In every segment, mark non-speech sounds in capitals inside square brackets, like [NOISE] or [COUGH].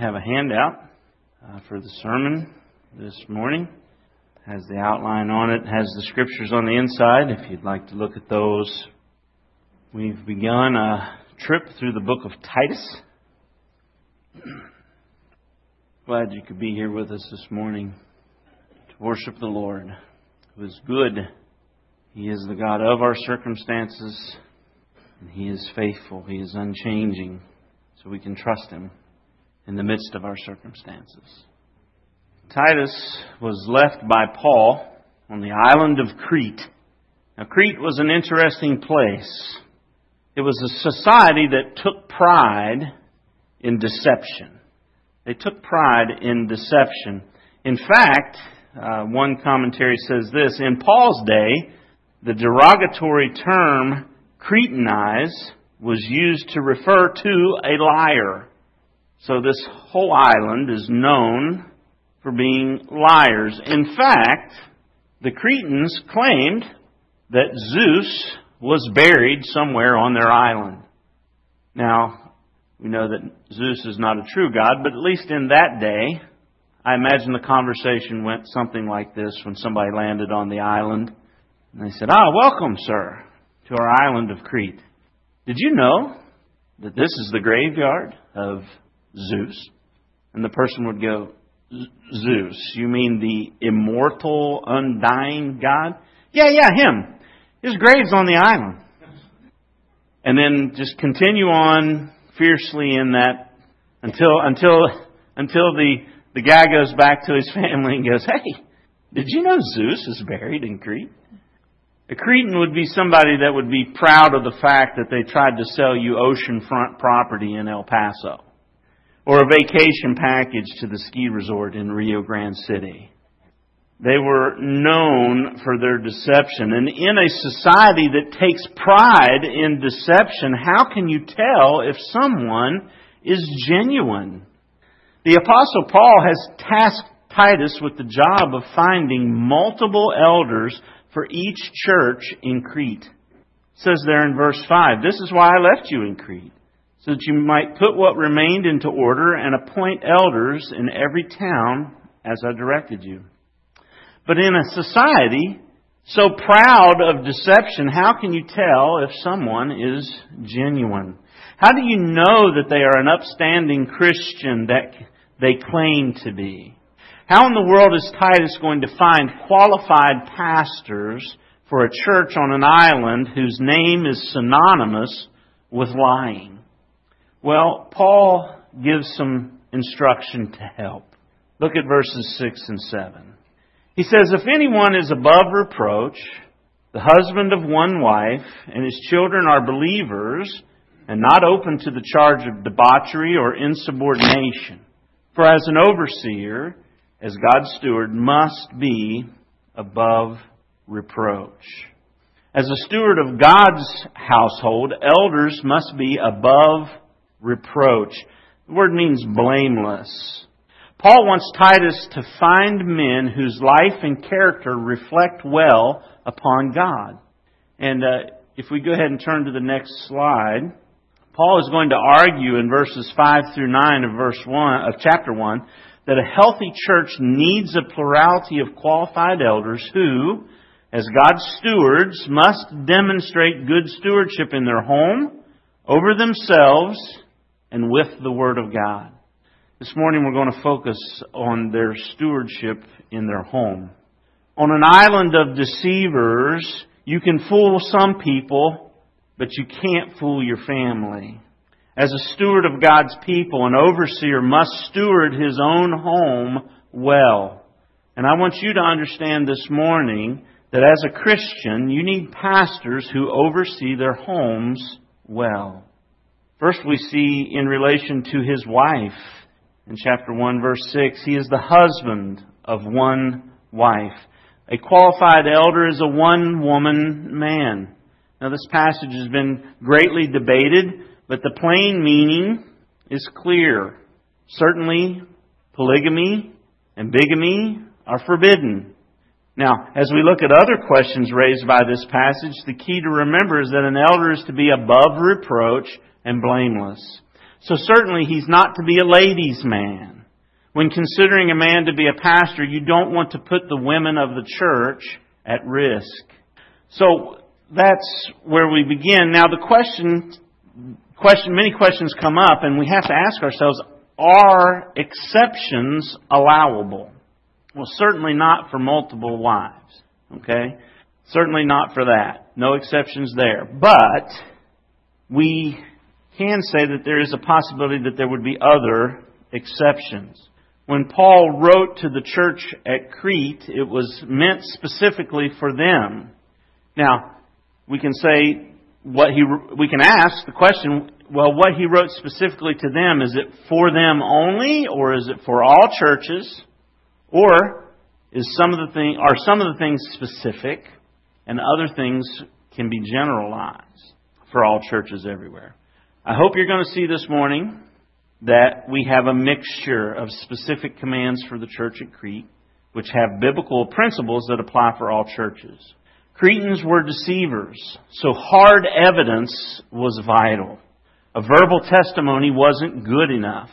have a handout uh, for the sermon this morning. It has the outline on it, has the scriptures on the inside if you'd like to look at those. We've begun a trip through the book of Titus. [CLEARS THROAT] Glad you could be here with us this morning to worship the Lord, who is good. He is the God of our circumstances, and He is faithful. He is unchanging, so we can trust Him in the midst of our circumstances. Titus was left by Paul on the island of Crete. Now, Crete was an interesting place. It was a society that took pride in deception. They took pride in deception. In fact, uh, one commentary says this In Paul's day, the derogatory term Cretanize was used to refer to a liar. So this whole island is known for being liars. In fact, the Cretans claimed that Zeus was buried somewhere on their island. Now, we know that Zeus is not a true God, but at least in that day, I imagine the conversation went something like this when somebody landed on the island. And they said, Ah, welcome, sir, to our island of Crete. Did you know that this is the graveyard of Zeus. And the person would go, Zeus, you mean the immortal, undying God? Yeah, yeah, him. His grave's on the island. And then just continue on fiercely in that until until until the the guy goes back to his family and goes, Hey, did you know Zeus is buried in Crete? A Cretan would be somebody that would be proud of the fact that they tried to sell you oceanfront property in El Paso or a vacation package to the ski resort in Rio Grande City. They were known for their deception. And in a society that takes pride in deception, how can you tell if someone is genuine? The Apostle Paul has tasked Titus with the job of finding multiple elders for each church in Crete. It says there in verse 5, This is why I left you in Crete so that you might put what remained into order and appoint elders in every town as I directed you. But in a society so proud of deception, how can you tell if someone is genuine? How do you know that they are an upstanding Christian that they claim to be? How in the world is Titus going to find qualified pastors for a church on an island whose name is synonymous with lying? Well, Paul gives some instruction to help. Look at verses 6 and 7. He says, If anyone is above reproach, the husband of one wife, and his children are believers, and not open to the charge of debauchery or insubordination. For as an overseer, as God's steward, must be above reproach. As a steward of God's household, elders must be above reproach. The word means blameless. Paul wants Titus to find men whose life and character reflect well upon God. And uh, if we go ahead and turn to the next slide, Paul is going to argue in verses 5 through 9 of verse 1 of chapter 1 that a healthy church needs a plurality of qualified elders who, as God's stewards, must demonstrate good stewardship in their home, over themselves, and with the Word of God. This morning we're going to focus on their stewardship in their home. On an island of deceivers, you can fool some people, but you can't fool your family. As a steward of God's people, an overseer must steward his own home well. And I want you to understand this morning that as a Christian, you need pastors who oversee their homes well. First, we see in relation to his wife in chapter 1, verse 6, he is the husband of one wife. A qualified elder is a one woman man. Now, this passage has been greatly debated, but the plain meaning is clear. Certainly, polygamy and bigamy are forbidden. Now, as we look at other questions raised by this passage, the key to remember is that an elder is to be above reproach and blameless. So certainly he's not to be a ladies' man. When considering a man to be a pastor, you don't want to put the women of the church at risk. So that's where we begin. Now the question, question, many questions come up and we have to ask ourselves, are exceptions allowable? Well, certainly not for multiple wives. Okay? Certainly not for that. No exceptions there. But we can say that there is a possibility that there would be other exceptions. When Paul wrote to the church at Crete, it was meant specifically for them. Now, we can say what he, we can ask the question, well, what he wrote specifically to them, is it for them only, or is it for all churches? Or is some of the thing, are some of the things specific and other things can be generalized for all churches everywhere? I hope you're going to see this morning that we have a mixture of specific commands for the church at Crete, which have biblical principles that apply for all churches. Cretans were deceivers, so hard evidence was vital. A verbal testimony wasn't good enough.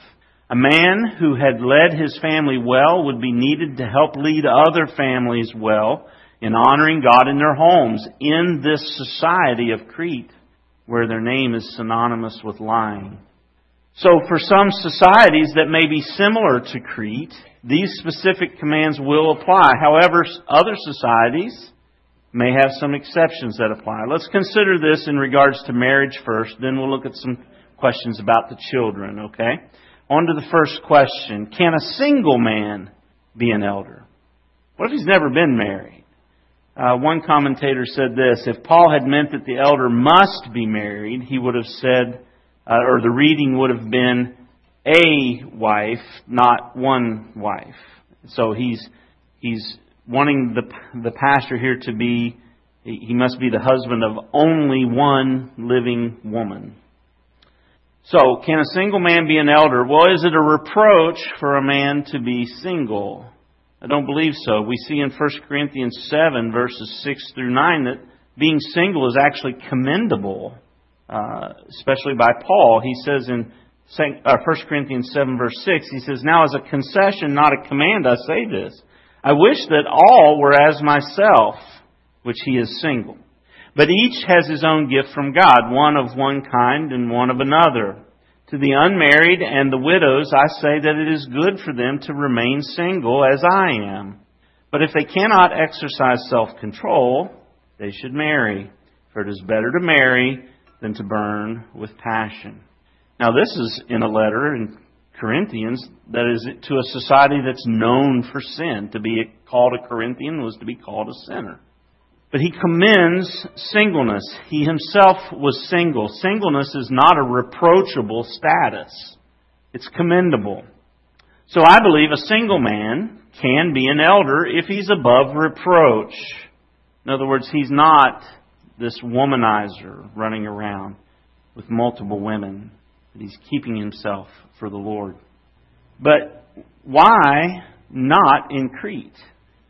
A man who had led his family well would be needed to help lead other families well in honoring God in their homes in this society of Crete where their name is synonymous with lying. So for some societies that may be similar to Crete, these specific commands will apply. However, other societies may have some exceptions that apply. Let's consider this in regards to marriage first, then we'll look at some questions about the children, okay? On to the first question. Can a single man be an elder? What if he's never been married? Uh, one commentator said this If Paul had meant that the elder must be married, he would have said, uh, or the reading would have been a wife, not one wife. So he's he's wanting the the pastor here to be he must be the husband of only one living woman. So, can a single man be an elder? Well, is it a reproach for a man to be single? I don't believe so. We see in 1 Corinthians 7, verses 6 through 9, that being single is actually commendable, uh, especially by Paul. He says in 1 uh, Corinthians 7, verse 6, he says, Now as a concession, not a command, I say this. I wish that all were as myself, which he is single. But each has his own gift from God, one of one kind and one of another. To the unmarried and the widows, I say that it is good for them to remain single as I am. But if they cannot exercise self-control, they should marry. For it is better to marry than to burn with passion. Now this is in a letter in Corinthians that is to a society that's known for sin. To be called a Corinthian was to be called a sinner. But he commends singleness. He himself was single. Singleness is not a reproachable status. It's commendable. So I believe a single man can be an elder if he's above reproach. In other words, he's not this womanizer running around with multiple women. but He's keeping himself for the Lord. But why not in Crete?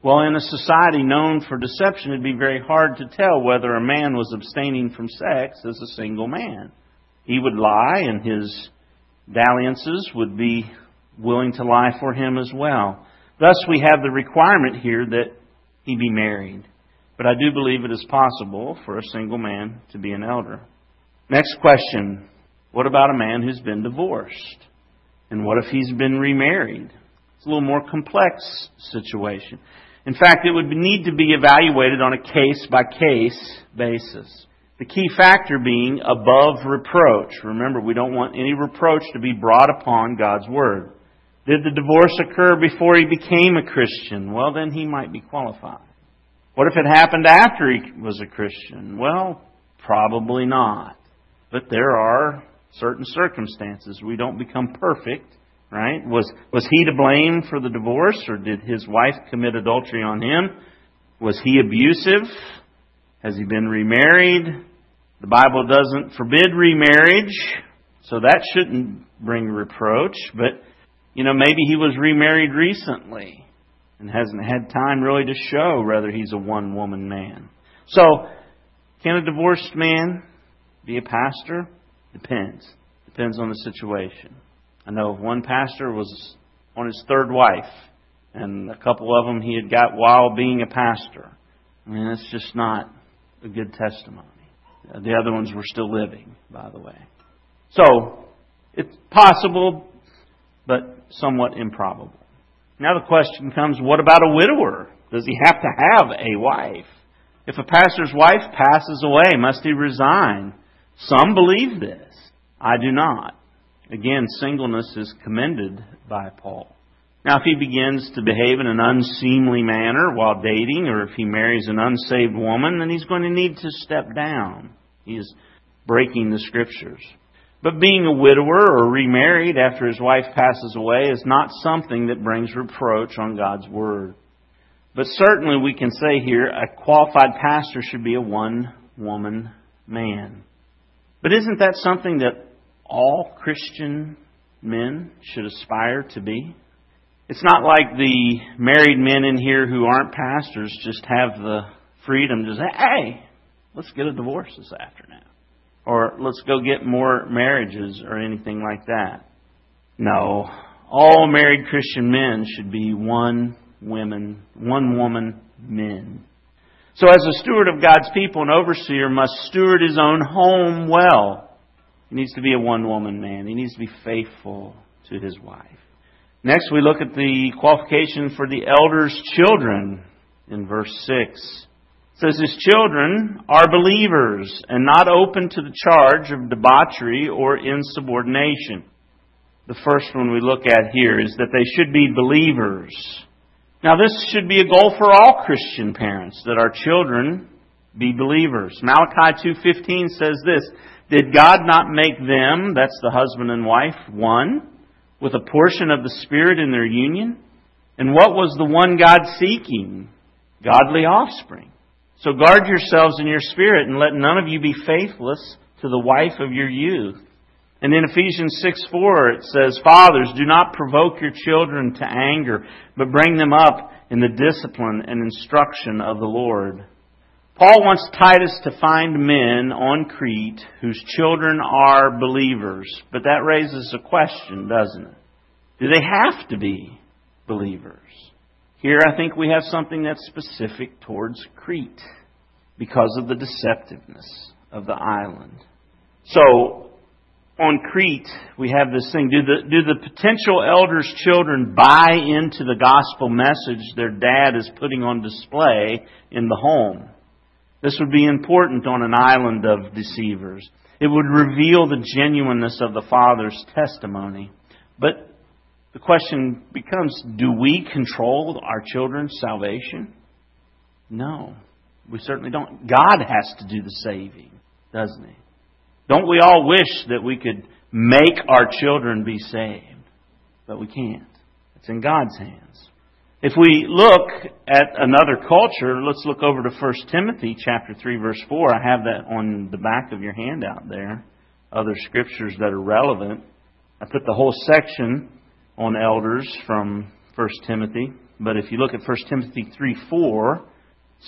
Well, in a society known for deception, it'd be very hard to tell whether a man was abstaining from sex as a single man. He would lie, and his dalliances would be willing to lie for him as well. Thus, we have the requirement here that he be married. But I do believe it is possible for a single man to be an elder. Next question What about a man who's been divorced? And what if he's been remarried? It's a little more complex situation. In fact, it would need to be evaluated on a case by case basis. The key factor being above reproach. Remember, we don't want any reproach to be brought upon God's Word. Did the divorce occur before he became a Christian? Well, then he might be qualified. What if it happened after he was a Christian? Well, probably not. But there are certain circumstances. We don't become perfect. Right? Was, was he to blame for the divorce or did his wife commit adultery on him? Was he abusive? Has he been remarried? The Bible doesn't forbid remarriage, so that shouldn't bring reproach, but you know, maybe he was remarried recently and hasn't had time really to show whether he's a one woman man. So, can a divorced man be a pastor? Depends. Depends on the situation. I know one pastor was on his third wife, and a couple of them he had got while being a pastor. I mean, that's just not a good testimony. The other ones were still living, by the way. So, it's possible, but somewhat improbable. Now the question comes what about a widower? Does he have to have a wife? If a pastor's wife passes away, must he resign? Some believe this. I do not. Again, singleness is commended by Paul. Now, if he begins to behave in an unseemly manner while dating, or if he marries an unsaved woman, then he's going to need to step down. He is breaking the scriptures. But being a widower or remarried after his wife passes away is not something that brings reproach on God's word. But certainly we can say here a qualified pastor should be a one woman man. But isn't that something that all Christian men should aspire to be? It's not like the married men in here who aren't pastors just have the freedom to say, hey, let's get a divorce this afternoon. Or let's go get more marriages or anything like that. No. All married Christian men should be one woman, one woman men. So as a steward of God's people, an overseer must steward his own home well. He needs to be a one woman man. He needs to be faithful to his wife. Next, we look at the qualification for the elder's children in verse 6. It says, His children are believers and not open to the charge of debauchery or insubordination. The first one we look at here is that they should be believers. Now this should be a goal for all Christian parents, that our children be believers. Malachi 2.15 says this, Did God not make them, that's the husband and wife, one, with a portion of the Spirit in their union? And what was the one God seeking? Godly offspring. So guard yourselves in your spirit and let none of you be faithless to the wife of your youth. And in Ephesians 6 4, it says, Fathers, do not provoke your children to anger, but bring them up in the discipline and instruction of the Lord. Paul wants Titus to find men on Crete whose children are believers. But that raises a question, doesn't it? Do they have to be believers? Here I think we have something that's specific towards Crete because of the deceptiveness of the island. So, on Crete, we have this thing. Do the, do the potential elders' children buy into the gospel message their dad is putting on display in the home? This would be important on an island of deceivers. It would reveal the genuineness of the father's testimony. But the question becomes do we control our children's salvation? No, we certainly don't. God has to do the saving, doesn't He? Don't we all wish that we could make our children be saved? But we can't. It's in God's hands. If we look at another culture, let's look over to 1 Timothy chapter 3 verse 4. I have that on the back of your handout there. Other scriptures that are relevant. I put the whole section on elders from 1 Timothy. But if you look at 1 Timothy 3 4,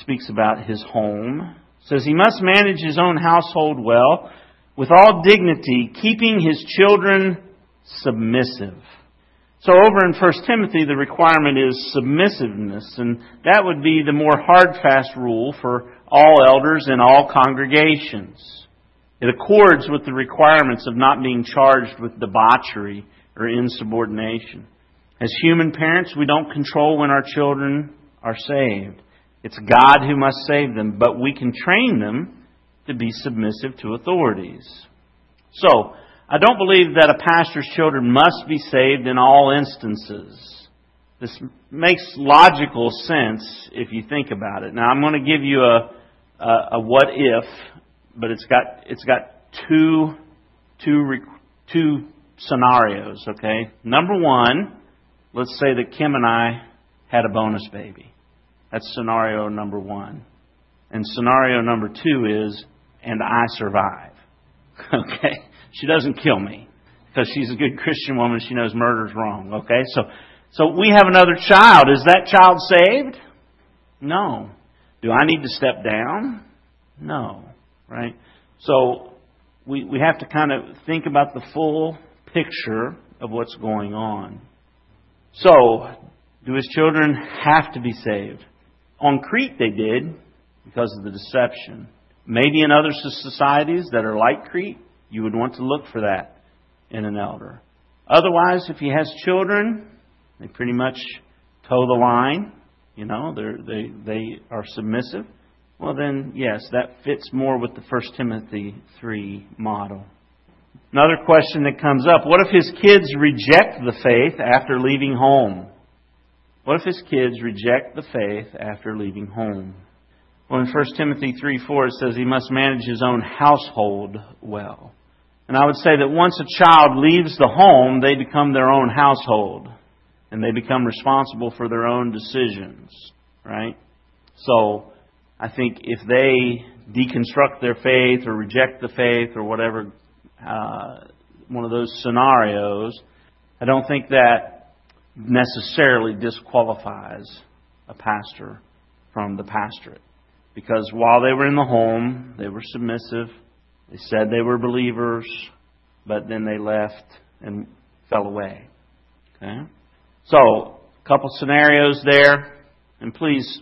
speaks about his home. It says he must manage his own household well with all dignity, keeping his children submissive. So over in 1 Timothy, the requirement is submissiveness, and that would be the more hard, fast rule for all elders in all congregations. It accords with the requirements of not being charged with debauchery or insubordination. As human parents, we don't control when our children are saved. It's God who must save them, but we can train them to be submissive to authorities. So, I don't believe that a pastor's children must be saved in all instances. This makes logical sense if you think about it. Now, I'm going to give you a, a, a what if, but it's got it's got two two two scenarios. Okay, number one, let's say that Kim and I had a bonus baby. That's scenario number one. And scenario number two is and I survive. [LAUGHS] Okay? She doesn't kill me because she's a good Christian woman. She knows murder's wrong. Okay? So, so we have another child. Is that child saved? No. Do I need to step down? No. Right? So we, we have to kind of think about the full picture of what's going on. So, do his children have to be saved? On Crete, they did because of the deception. Maybe in other societies that are like Crete, you would want to look for that in an elder. Otherwise, if he has children, they pretty much toe the line. You know, they they are submissive. Well, then, yes, that fits more with the 1 Timothy 3 model. Another question that comes up what if his kids reject the faith after leaving home? What if his kids reject the faith after leaving home? Well, in 1 Timothy 3 4, it says he must manage his own household well. And I would say that once a child leaves the home, they become their own household. And they become responsible for their own decisions. Right? So, I think if they deconstruct their faith or reject the faith or whatever, uh, one of those scenarios, I don't think that necessarily disqualifies a pastor from the pastorate. Because while they were in the home, they were submissive. They said they were believers, but then they left and fell away. Okay? So, a couple scenarios there. And please,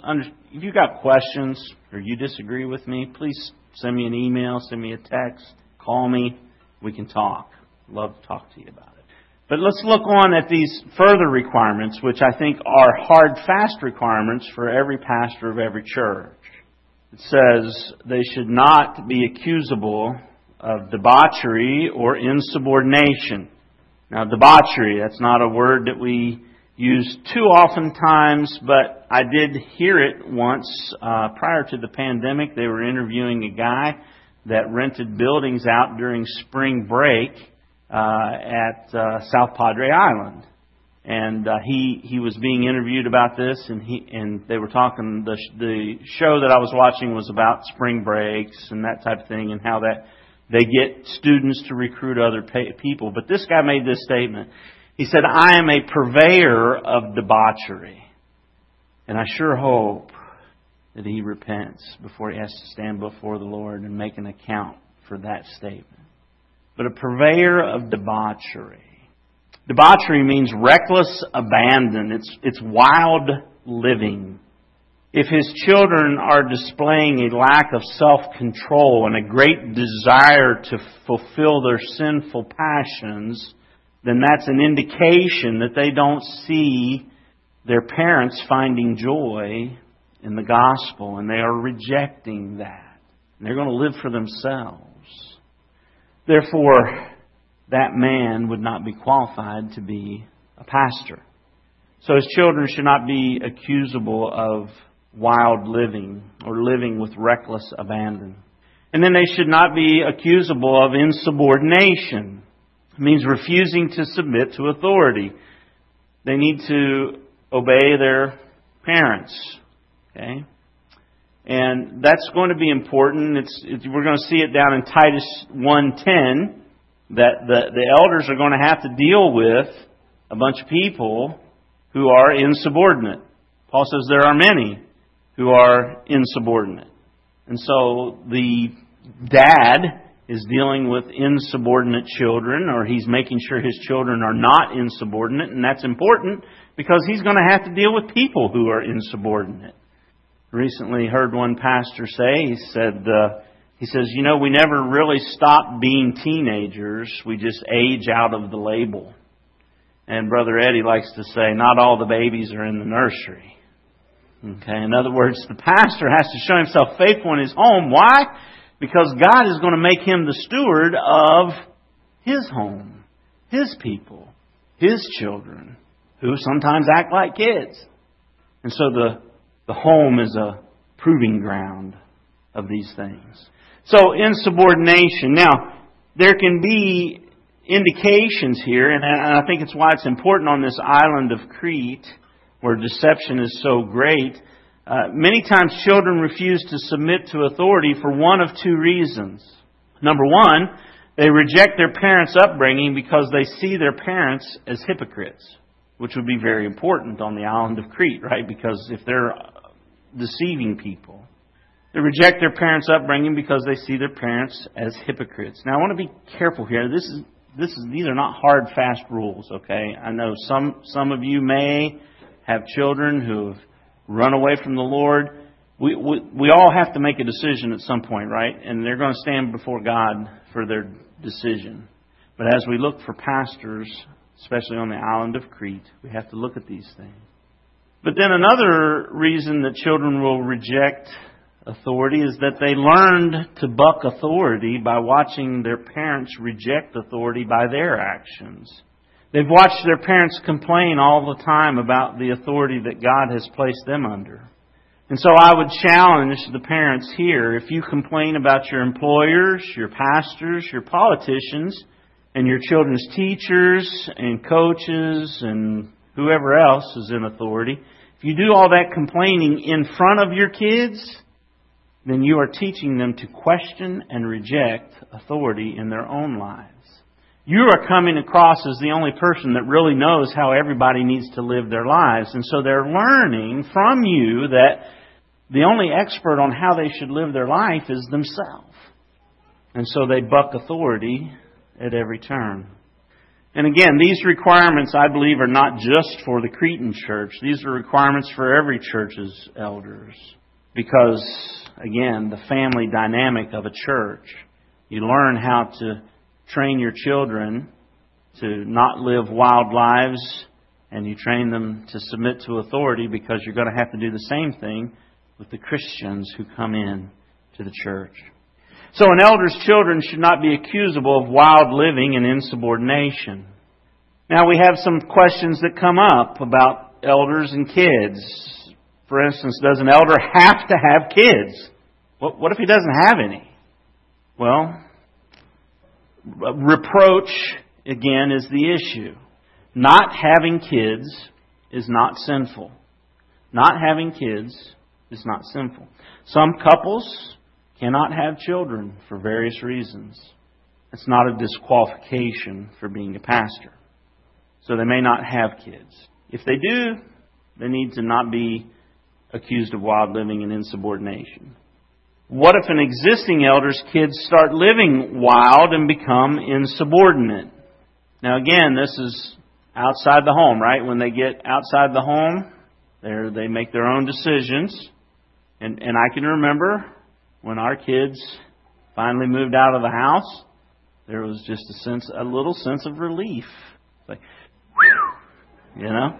if you've got questions or you disagree with me, please send me an email, send me a text, call me. We can talk. Love to talk to you about it. But let's look on at these further requirements, which I think are hard, fast requirements for every pastor of every church. It says they should not be accusable of debauchery or insubordination. Now, debauchery, that's not a word that we use too often times, but I did hear it once uh, prior to the pandemic. They were interviewing a guy that rented buildings out during spring break uh, at uh, South Padre Island and uh, he he was being interviewed about this, and he and they were talking. The the show that I was watching was about spring breaks and that type of thing, and how that they get students to recruit other pay, people. But this guy made this statement. He said, "I am a purveyor of debauchery," and I sure hope that he repents before he has to stand before the Lord and make an account for that statement. But a purveyor of debauchery. Debauchery means reckless abandon. It's, it's wild living. If his children are displaying a lack of self-control and a great desire to fulfill their sinful passions, then that's an indication that they don't see their parents finding joy in the gospel and they are rejecting that. And they're going to live for themselves. Therefore, that man would not be qualified to be a pastor. So his children should not be accusable of wild living or living with reckless abandon. And then they should not be accusable of insubordination. It means refusing to submit to authority. They need to obey their parents. Okay? And that's going to be important. It's, it's, we're going to see it down in Titus 1.10 that the, the elders are going to have to deal with a bunch of people who are insubordinate. Paul says there are many who are insubordinate. And so the dad is dealing with insubordinate children, or he's making sure his children are not insubordinate, and that's important because he's going to have to deal with people who are insubordinate. Recently heard one pastor say, he said, uh, he says, You know, we never really stop being teenagers, we just age out of the label. And Brother Eddie likes to say, Not all the babies are in the nursery. Okay, in other words, the pastor has to show himself faithful in his home. Why? Because God is going to make him the steward of his home, his people, his children, who sometimes act like kids. And so the, the home is a proving ground of these things. So, insubordination. Now, there can be indications here, and I think it's why it's important on this island of Crete, where deception is so great. Uh, many times children refuse to submit to authority for one of two reasons. Number one, they reject their parents' upbringing because they see their parents as hypocrites, which would be very important on the island of Crete, right? Because if they're deceiving people. They reject their parents' upbringing because they see their parents as hypocrites. Now, I want to be careful here. This is this is these are not hard, fast rules. Okay, I know some some of you may have children who have run away from the Lord. We, we we all have to make a decision at some point, right? And they're going to stand before God for their decision. But as we look for pastors, especially on the island of Crete, we have to look at these things. But then another reason that children will reject authority is that they learned to buck authority by watching their parents reject authority by their actions. They've watched their parents complain all the time about the authority that God has placed them under. And so I would challenge the parents here, if you complain about your employers, your pastors, your politicians, and your children's teachers and coaches and whoever else is in authority, if you do all that complaining in front of your kids, then you are teaching them to question and reject authority in their own lives. You are coming across as the only person that really knows how everybody needs to live their lives. And so they're learning from you that the only expert on how they should live their life is themselves. And so they buck authority at every turn. And again, these requirements, I believe, are not just for the Cretan church. These are requirements for every church's elders. Because again, the family dynamic of a church. You learn how to train your children to not live wild lives, and you train them to submit to authority because you're going to have to do the same thing with the Christians who come in to the church. So an elder's children should not be accusable of wild living and insubordination. Now we have some questions that come up about elders and kids. For instance, does an elder have to have kids? What, what if he doesn't have any? Well, reproach, again, is the issue. Not having kids is not sinful. Not having kids is not sinful. Some couples cannot have children for various reasons. It's not a disqualification for being a pastor. So they may not have kids. If they do, they need to not be accused of wild living and insubordination. What if an existing elder's kids start living wild and become insubordinate? Now again, this is outside the home, right? When they get outside the home, they they make their own decisions. And and I can remember when our kids finally moved out of the house, there was just a sense a little sense of relief. Like whew, you know?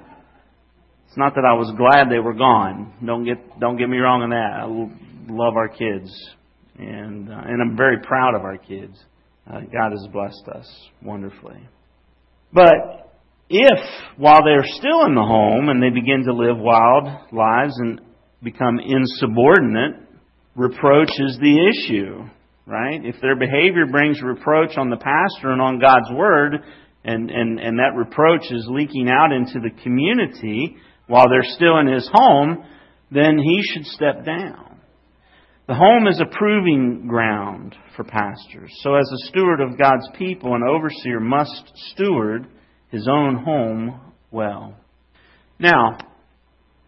It's not that I was glad they were gone. Don't get don't get me wrong on that. I love our kids, and uh, and I'm very proud of our kids. Uh, God has blessed us wonderfully. But if while they're still in the home and they begin to live wild lives and become insubordinate, reproach is the issue, right? If their behavior brings reproach on the pastor and on God's word, and, and, and that reproach is leaking out into the community, while they're still in his home, then he should step down. The home is a proving ground for pastors. So, as a steward of God's people, an overseer must steward his own home well. Now,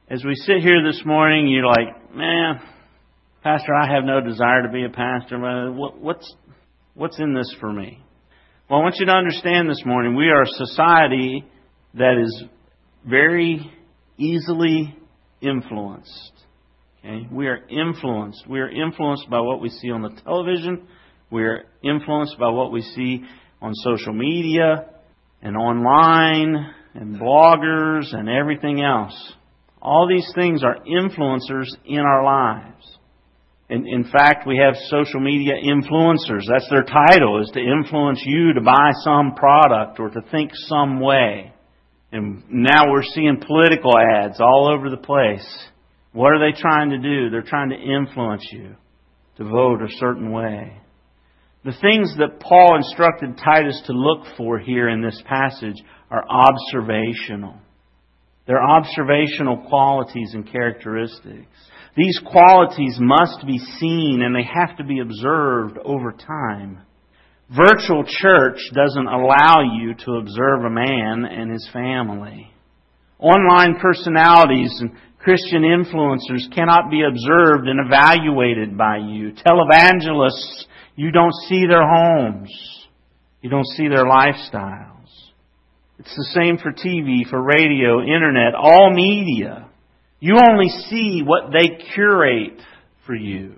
as we sit here this morning, you're like, man, Pastor, I have no desire to be a pastor. What's, what's in this for me? Well, I want you to understand this morning, we are a society that is very easily influenced. Okay? We are influenced. We are influenced by what we see on the television. We are influenced by what we see on social media and online and bloggers and everything else. All these things are influencers in our lives. In, in fact, we have social media influencers. That's their title, is to influence you to buy some product or to think some way. And now we're seeing political ads all over the place. What are they trying to do? They're trying to influence you to vote a certain way. The things that Paul instructed Titus to look for here in this passage are observational. They're observational qualities and characteristics. These qualities must be seen and they have to be observed over time. Virtual church doesn't allow you to observe a man and his family. Online personalities and Christian influencers cannot be observed and evaluated by you. Televangelists, you don't see their homes. You don't see their lifestyles. It's the same for TV, for radio, internet, all media. You only see what they curate for you.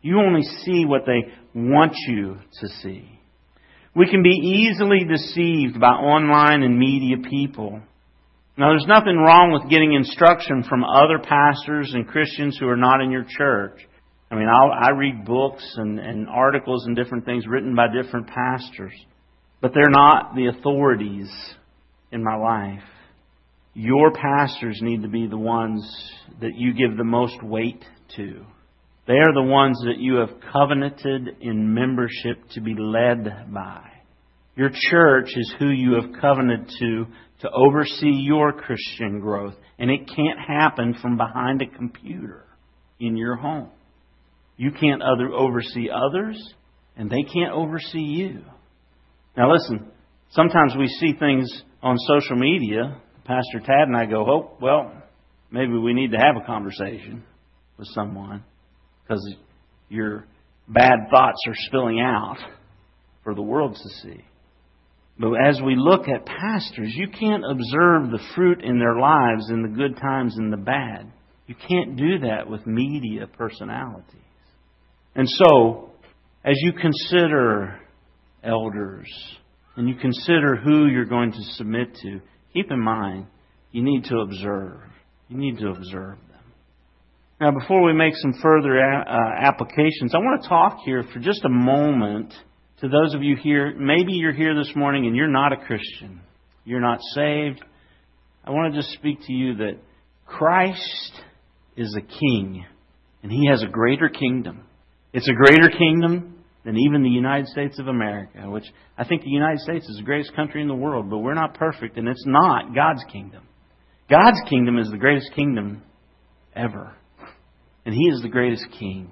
You only see what they want you to see. We can be easily deceived by online and media people. Now, there's nothing wrong with getting instruction from other pastors and Christians who are not in your church. I mean, I'll, i read books and, and articles and different things written by different pastors, but they're not the authorities in my life. Your pastors need to be the ones that you give the most weight to. They are the ones that you have covenanted in membership to be led by. Your church is who you have covenanted to to oversee your Christian growth. And it can't happen from behind a computer in your home. You can't other, oversee others, and they can't oversee you. Now, listen, sometimes we see things on social media. Pastor Tad and I go, oh, well, maybe we need to have a conversation with someone because your bad thoughts are spilling out for the world to see. But as we look at pastors, you can't observe the fruit in their lives in the good times and the bad. You can't do that with media personalities. And so, as you consider elders and you consider who you're going to submit to, keep in mind you need to observe. You need to observe. Now, before we make some further uh, applications, I want to talk here for just a moment to those of you here, maybe you're here this morning and you're not a Christian. You're not saved. I want to just speak to you that Christ is a king, and he has a greater kingdom. It's a greater kingdom than even the United States of America, which I think the United States is the greatest country in the world, but we're not perfect, and it's not God's kingdom. God's kingdom is the greatest kingdom ever, and he is the greatest king.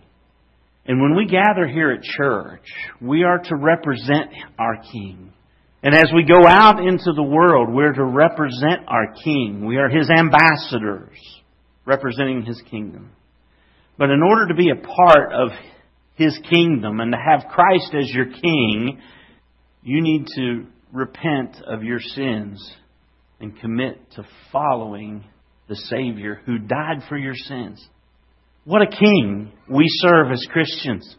And when we gather here at church, we are to represent our King. And as we go out into the world, we're to represent our King. We are His ambassadors, representing His kingdom. But in order to be a part of His kingdom and to have Christ as your King, you need to repent of your sins and commit to following the Savior who died for your sins. What a king we serve as Christians.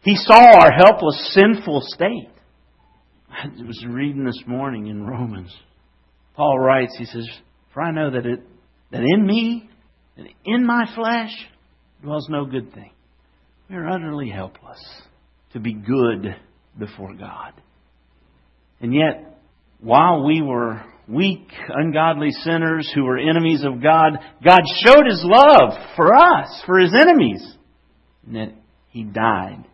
He saw our helpless, sinful state. I was reading this morning in Romans. Paul writes, he says, For I know that it that in me, that in my flesh, dwells no good thing. We are utterly helpless to be good before God. And yet, while we were weak, ungodly sinners who were enemies of God, God showed His love for us, for His enemies. And that He died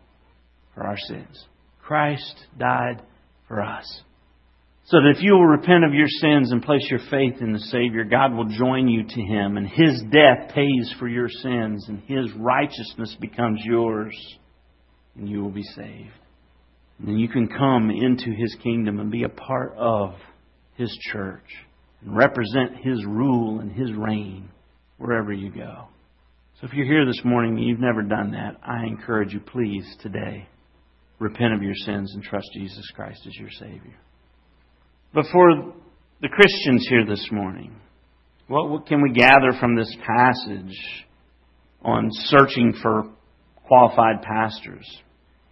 for our sins. Christ died for us. So that if you will repent of your sins and place your faith in the Savior, God will join you to Him, and His death pays for your sins, and His righteousness becomes yours, and you will be saved. And you can come into His kingdom and be a part of his church and represent His rule and His reign wherever you go. So if you're here this morning and you've never done that, I encourage you, please, today, repent of your sins and trust Jesus Christ as your Savior. But for the Christians here this morning, what, can we gather from this passage on searching for qualified pastors?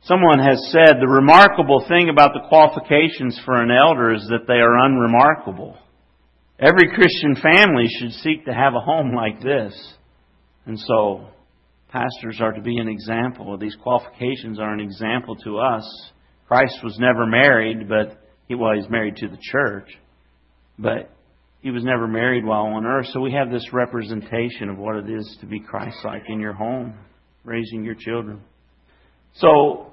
Someone has said the remarkable thing about the qualifications for an elder is that they are unremarkable. Every Christian family should seek to have a home like this. And so, pastors are to be an example. These qualifications are an example to us. Christ was never married, but he, well, he's married to the church. But he was never married while on earth. So we have this representation of what it is to be Christ like in your home, raising your children. So,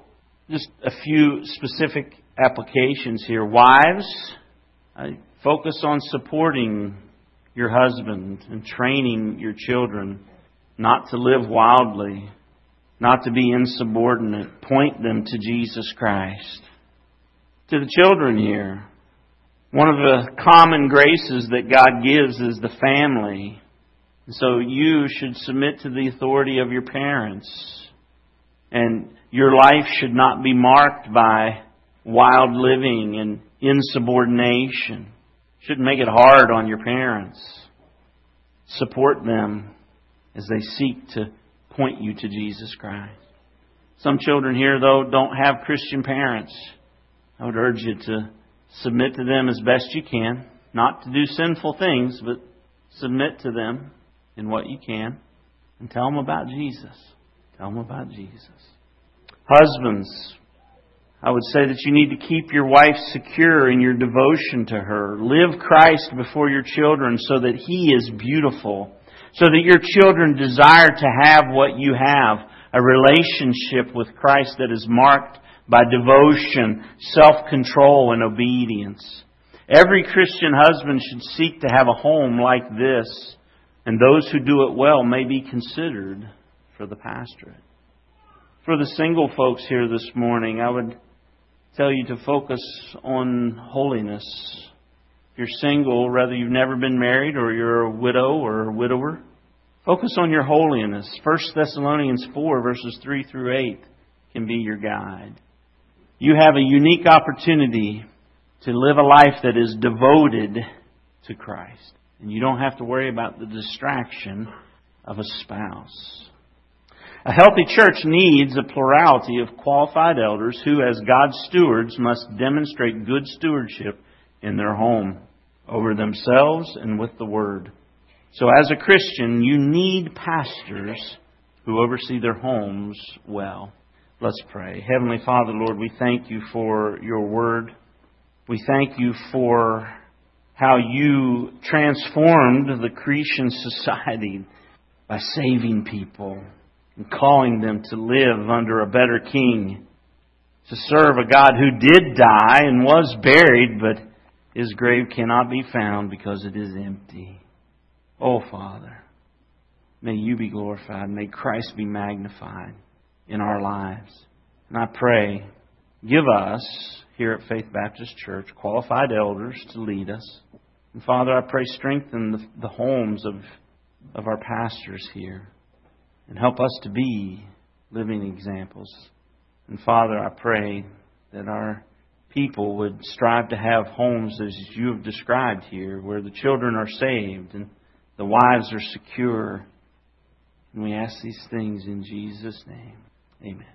just a few specific applications here. Wives, focus on supporting your husband and training your children not to live wildly, not to be insubordinate. Point them to Jesus Christ. To the children here, One of the common graces that God gives is the family. So you should submit to the authority of your parents. And your life should not be marked by wild living and insubordination. Shouldn't make it hard on your parents. Support them as they seek to point you to Jesus Christ. Some children here, though, don't have Christian parents. I would urge you to submit to them as best you can. Not to do sinful things, but submit to them in what you can. And tell them about Jesus. Tell them about Jesus. Husbands, I would say that you need to keep your wife secure in your devotion to her. Live Christ before your children so that He is beautiful. So that your children desire to have what you have. A relationship with Christ that is marked by devotion, self-control, and obedience. Every Christian husband should seek to have a home like this, and those who do it well may be considered for the pastorate. For the single folks here this morning, I would tell you to focus on holiness. If you're single, whether you've never been married or you're a widow or a widower, focus on your holiness. 1 Thessalonians 4 verses 3 through 8 can be your guide. You have a unique opportunity to live a life that is devoted to Christ. And you don't have to worry about the distraction of a spouse. A healthy church needs a plurality of qualified elders who, as God's stewards, must demonstrate good stewardship in their home, over themselves, and with the Word. So, as a Christian, you need pastors who oversee their homes well. Let's pray. Heavenly Father, Lord, we thank you for your word. We thank you for how you transformed the Cretan [LAUGHS] society by saving people and calling them to live under a better king, to serve a God who did die and was buried, but his grave cannot be found because it is empty. Oh, Father, may you be glorified. May Christ be magnified in our lives. And I pray, give us here at Faith Baptist Church qualified elders to lead us. And Father, I pray strengthen the, the homes of, of our pastors here and help us to be living examples. And Father, I pray that our people would strive to have homes as you have described here, where the children are saved and the wives are secure. And we ask these things in Jesus' name. Amen.